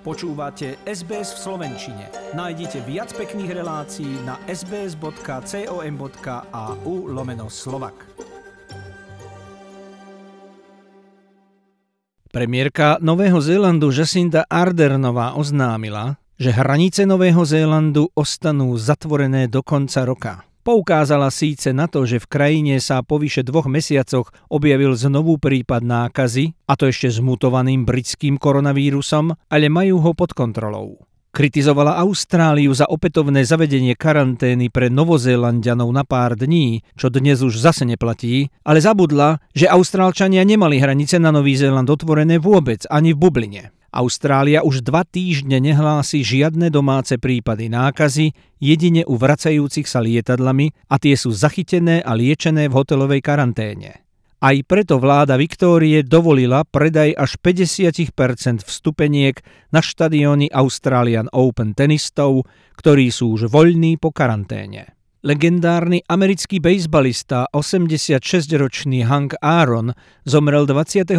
Počúvate SBS v Slovenčine. Nájdite viac pekných relácií na sbs.com.au lomeno slovak. Premiérka Nového Zélandu Jacinda Ardernová oznámila, že hranice Nového Zélandu ostanú zatvorené do konca roka. Poukázala síce na to, že v krajine sa po vyše dvoch mesiacoch objavil znovu prípad nákazy, a to ešte s mutovaným britským koronavírusom, ale majú ho pod kontrolou. Kritizovala Austráliu za opätovné zavedenie karantény pre Novozélandianov na pár dní, čo dnes už zase neplatí, ale zabudla, že Austrálčania nemali hranice na Nový Zéland otvorené vôbec ani v bubline. Austrália už dva týždne nehlási žiadne domáce prípady nákazy, jedine u vracajúcich sa lietadlami a tie sú zachytené a liečené v hotelovej karanténe. Aj preto vláda Viktórie dovolila predaj až 50% vstupeniek na štadióny Australian Open tenistov, ktorí sú už voľní po karanténe. Legendárny americký bejsbalista 86-ročný Hank Aaron zomrel 21.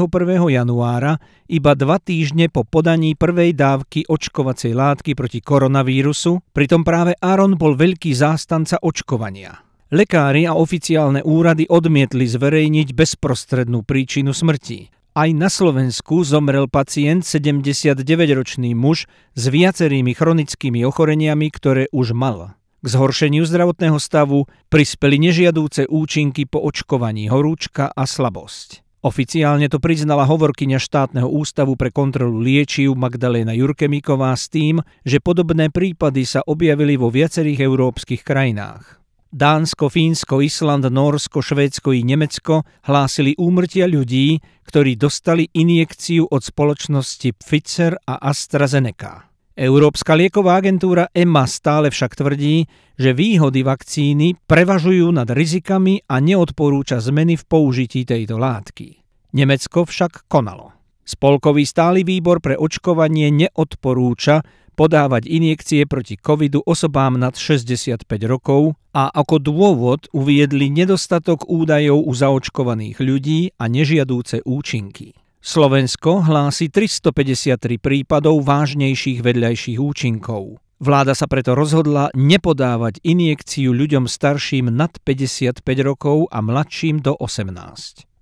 januára iba dva týždne po podaní prvej dávky očkovacej látky proti koronavírusu, pritom práve Aaron bol veľký zástanca očkovania. Lekári a oficiálne úrady odmietli zverejniť bezprostrednú príčinu smrti. Aj na Slovensku zomrel pacient 79-ročný muž s viacerými chronickými ochoreniami, ktoré už mal. K zhoršeniu zdravotného stavu prispeli nežiadúce účinky po očkovaní horúčka a slabosť. Oficiálne to priznala hovorkyňa štátneho ústavu pre kontrolu liečiv Magdaléna Jurkemíková s tým, že podobné prípady sa objavili vo viacerých európskych krajinách. Dánsko, Fínsko, Island, Norsko, Švédsko i Nemecko hlásili úmrtia ľudí, ktorí dostali injekciu od spoločnosti Pfizer a AstraZeneca. Európska lieková agentúra EMA stále však tvrdí, že výhody vakcíny prevažujú nad rizikami a neodporúča zmeny v použití tejto látky. Nemecko však konalo. Spolkový stály výbor pre očkovanie neodporúča podávať injekcie proti covidu osobám nad 65 rokov a ako dôvod uviedli nedostatok údajov u zaočkovaných ľudí a nežiadúce účinky. Slovensko hlási 353 prípadov vážnejších vedľajších účinkov. Vláda sa preto rozhodla nepodávať injekciu ľuďom starším nad 55 rokov a mladším do 18.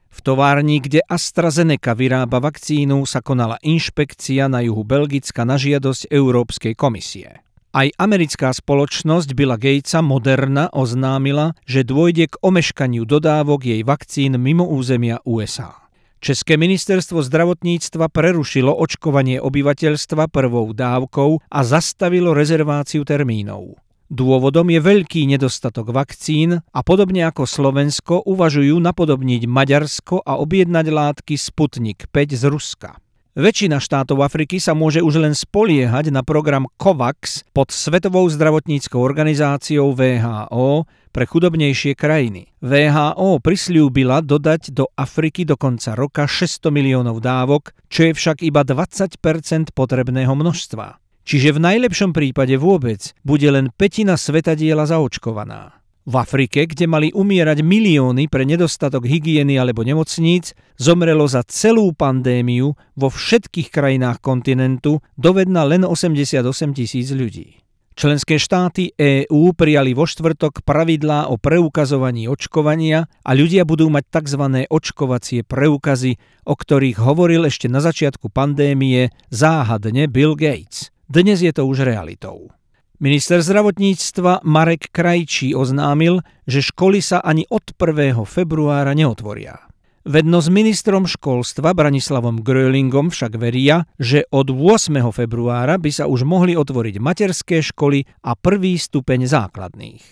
V továrni, kde AstraZeneca vyrába vakcínu, sa konala inšpekcia na juhu Belgicka na žiadosť Európskej komisie. Aj americká spoločnosť Billa Gatesa Moderna oznámila, že dôjde k omeškaniu dodávok jej vakcín mimo územia USA. České ministerstvo zdravotníctva prerušilo očkovanie obyvateľstva prvou dávkou a zastavilo rezerváciu termínov. Dôvodom je veľký nedostatok vakcín a podobne ako Slovensko uvažujú napodobniť Maďarsko a objednať látky Sputnik 5 z Ruska. Väčšina štátov Afriky sa môže už len spoliehať na program COVAX pod Svetovou zdravotníckou organizáciou VHO pre chudobnejšie krajiny. VHO prisľúbila dodať do Afriky do konca roka 600 miliónov dávok, čo je však iba 20% potrebného množstva. Čiže v najlepšom prípade vôbec bude len petina svetadiela zaočkovaná. V Afrike, kde mali umierať milióny pre nedostatok hygieny alebo nemocníc, zomrelo za celú pandémiu vo všetkých krajinách kontinentu dovedna len 88 tisíc ľudí. Členské štáty EÚ prijali vo štvrtok pravidlá o preukazovaní očkovania a ľudia budú mať tzv. očkovacie preukazy, o ktorých hovoril ešte na začiatku pandémie záhadne Bill Gates. Dnes je to už realitou. Minister zdravotníctva Marek Krajčí oznámil, že školy sa ani od 1. februára neotvoria. Vedno s ministrom školstva Branislavom Grölingom však veria, že od 8. februára by sa už mohli otvoriť materské školy a prvý stupeň základných.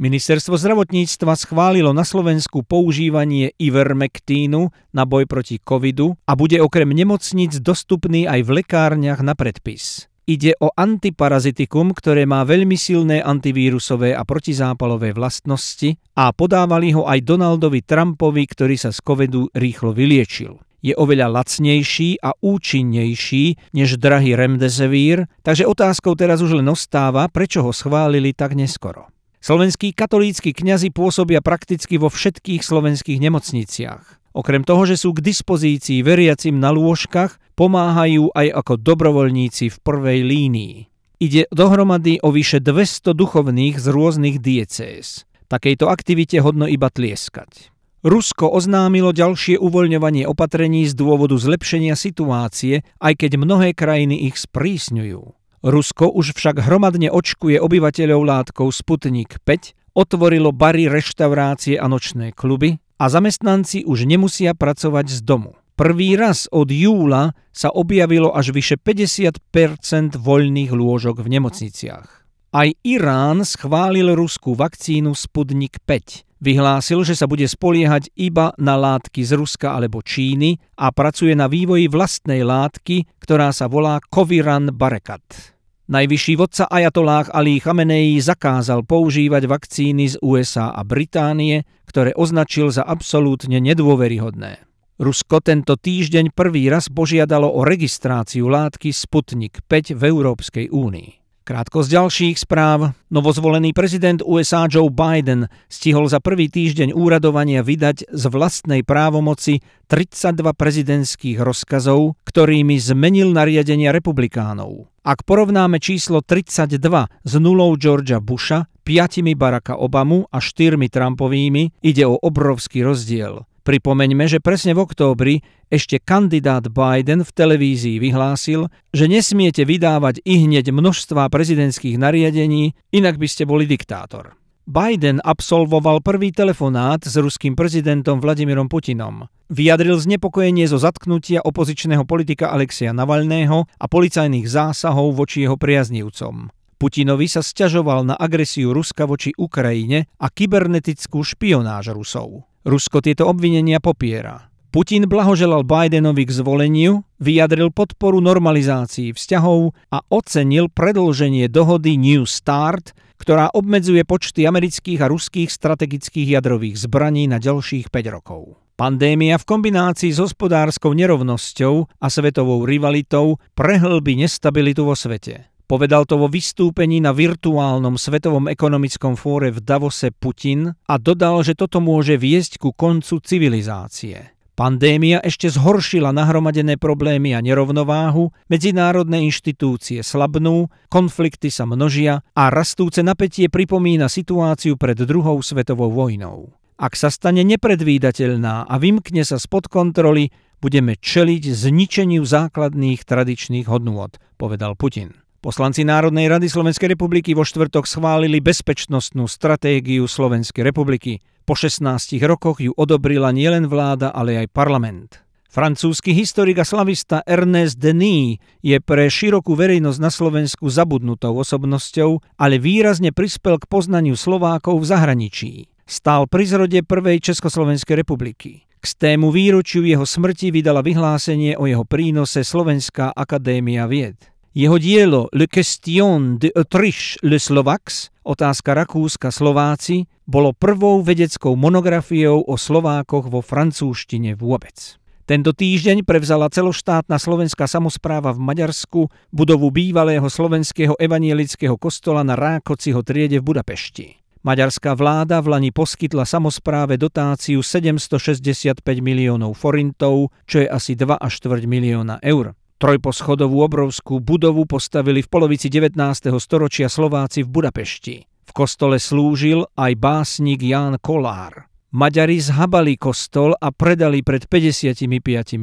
Ministerstvo zdravotníctva schválilo na Slovensku používanie Ivermektínu na boj proti covidu a bude okrem nemocníc dostupný aj v lekárniach na predpis. Ide o antiparazitikum, ktoré má veľmi silné antivírusové a protizápalové vlastnosti a podávali ho aj Donaldovi Trumpovi, ktorý sa z covidu rýchlo vyliečil. Je oveľa lacnejší a účinnejší než drahý Remdesivir, takže otázkou teraz už len ostáva, prečo ho schválili tak neskoro. Slovenskí katolícky kňazi pôsobia prakticky vo všetkých slovenských nemocniciach. Okrem toho, že sú k dispozícii veriacim na lôžkach, pomáhajú aj ako dobrovoľníci v prvej línii. Ide dohromady o vyše 200 duchovných z rôznych diecéz. Takejto aktivite hodno iba tlieskať. Rusko oznámilo ďalšie uvoľňovanie opatrení z dôvodu zlepšenia situácie, aj keď mnohé krajiny ich sprísňujú. Rusko už však hromadne očkuje obyvateľov látkou Sputnik 5, otvorilo bary, reštaurácie a nočné kluby a zamestnanci už nemusia pracovať z domu. Prvý raz od júla sa objavilo až vyše 50% voľných lôžok v nemocniciach. Aj Irán schválil ruskú vakcínu Sputnik 5. Vyhlásil, že sa bude spoliehať iba na látky z Ruska alebo Číny a pracuje na vývoji vlastnej látky, ktorá sa volá Coviran Barekat. Najvyšší vodca Ajatolách Ali Chamenei zakázal používať vakcíny z USA a Británie, ktoré označil za absolútne nedôveryhodné. Rusko tento týždeň prvý raz požiadalo o registráciu látky Sputnik 5 v Európskej únii. Krátko z ďalších správ. Novozvolený prezident USA Joe Biden stihol za prvý týždeň úradovania vydať z vlastnej právomoci 32 prezidentských rozkazov, ktorými zmenil nariadenia republikánov. Ak porovnáme číslo 32 s nulou Georgia Busha, piatimi Baracka Obamu a štyrmi Trumpovými, ide o obrovský rozdiel. Pripomeňme, že presne v októbri ešte kandidát Biden v televízii vyhlásil, že nesmiete vydávať i hneď množstva prezidentských nariadení, inak by ste boli diktátor. Biden absolvoval prvý telefonát s ruským prezidentom Vladimírom Putinom. Vyjadril znepokojenie zo zatknutia opozičného politika Alexia Navalného a policajných zásahov voči jeho priaznivcom. Putinovi sa sťažoval na agresiu Ruska voči Ukrajine a kybernetickú špionáž Rusov. Rusko tieto obvinenia popiera. Putin blahoželal Bidenovi k zvoleniu, vyjadril podporu normalizácii vzťahov a ocenil predlženie dohody New START, ktorá obmedzuje počty amerických a ruských strategických jadrových zbraní na ďalších 5 rokov. Pandémia v kombinácii s hospodárskou nerovnosťou a svetovou rivalitou prehlbí nestabilitu vo svete. Povedal to vo vystúpení na virtuálnom svetovom ekonomickom fóre v Davose Putin a dodal, že toto môže viesť ku koncu civilizácie. Pandémia ešte zhoršila nahromadené problémy a nerovnováhu, medzinárodné inštitúcie slabnú, konflikty sa množia a rastúce napätie pripomína situáciu pred druhou svetovou vojnou. Ak sa stane nepredvídateľná a vymkne sa spod kontroly, budeme čeliť zničeniu základných tradičných hodnôt, povedal Putin. Poslanci Národnej rady Slovenskej republiky vo štvrtok schválili bezpečnostnú stratégiu Slovenskej republiky. Po 16 rokoch ju odobrila nielen vláda, ale aj parlament. Francúzsky historik a slavista Ernest Denis je pre širokú verejnosť na Slovensku zabudnutou osobnosťou, ale výrazne prispel k poznaniu Slovákov v zahraničí. Stál pri zrode prvej Československej republiky. K stému výročiu jeho smrti vydala vyhlásenie o jeho prínose Slovenská akadémia vied. Jeho dielo Le Question de Autriche le Slovax, otázka Rakúska Slováci, bolo prvou vedeckou monografiou o Slovákoch vo francúzštine vôbec. Tento týždeň prevzala celoštátna slovenská samozpráva v Maďarsku budovu bývalého slovenského evanielického kostola na Rákociho triede v Budapešti. Maďarská vláda v Lani poskytla samozpráve dotáciu 765 miliónov forintov, čo je asi 2 až 4 milióna eur. Trojposchodovú obrovskú budovu postavili v polovici 19. storočia Slováci v Budapešti. V kostole slúžil aj básnik Ján Kolár. Maďari zhabali kostol a predali pred 55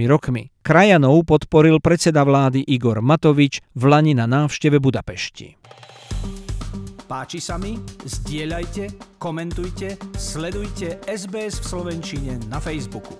rokmi. Krajanov podporil predseda vlády Igor Matovič v Lani na návšteve Budapešti. Páči sa mi? Zdieľajte, komentujte, sledujte SBS v Slovenčine na Facebooku.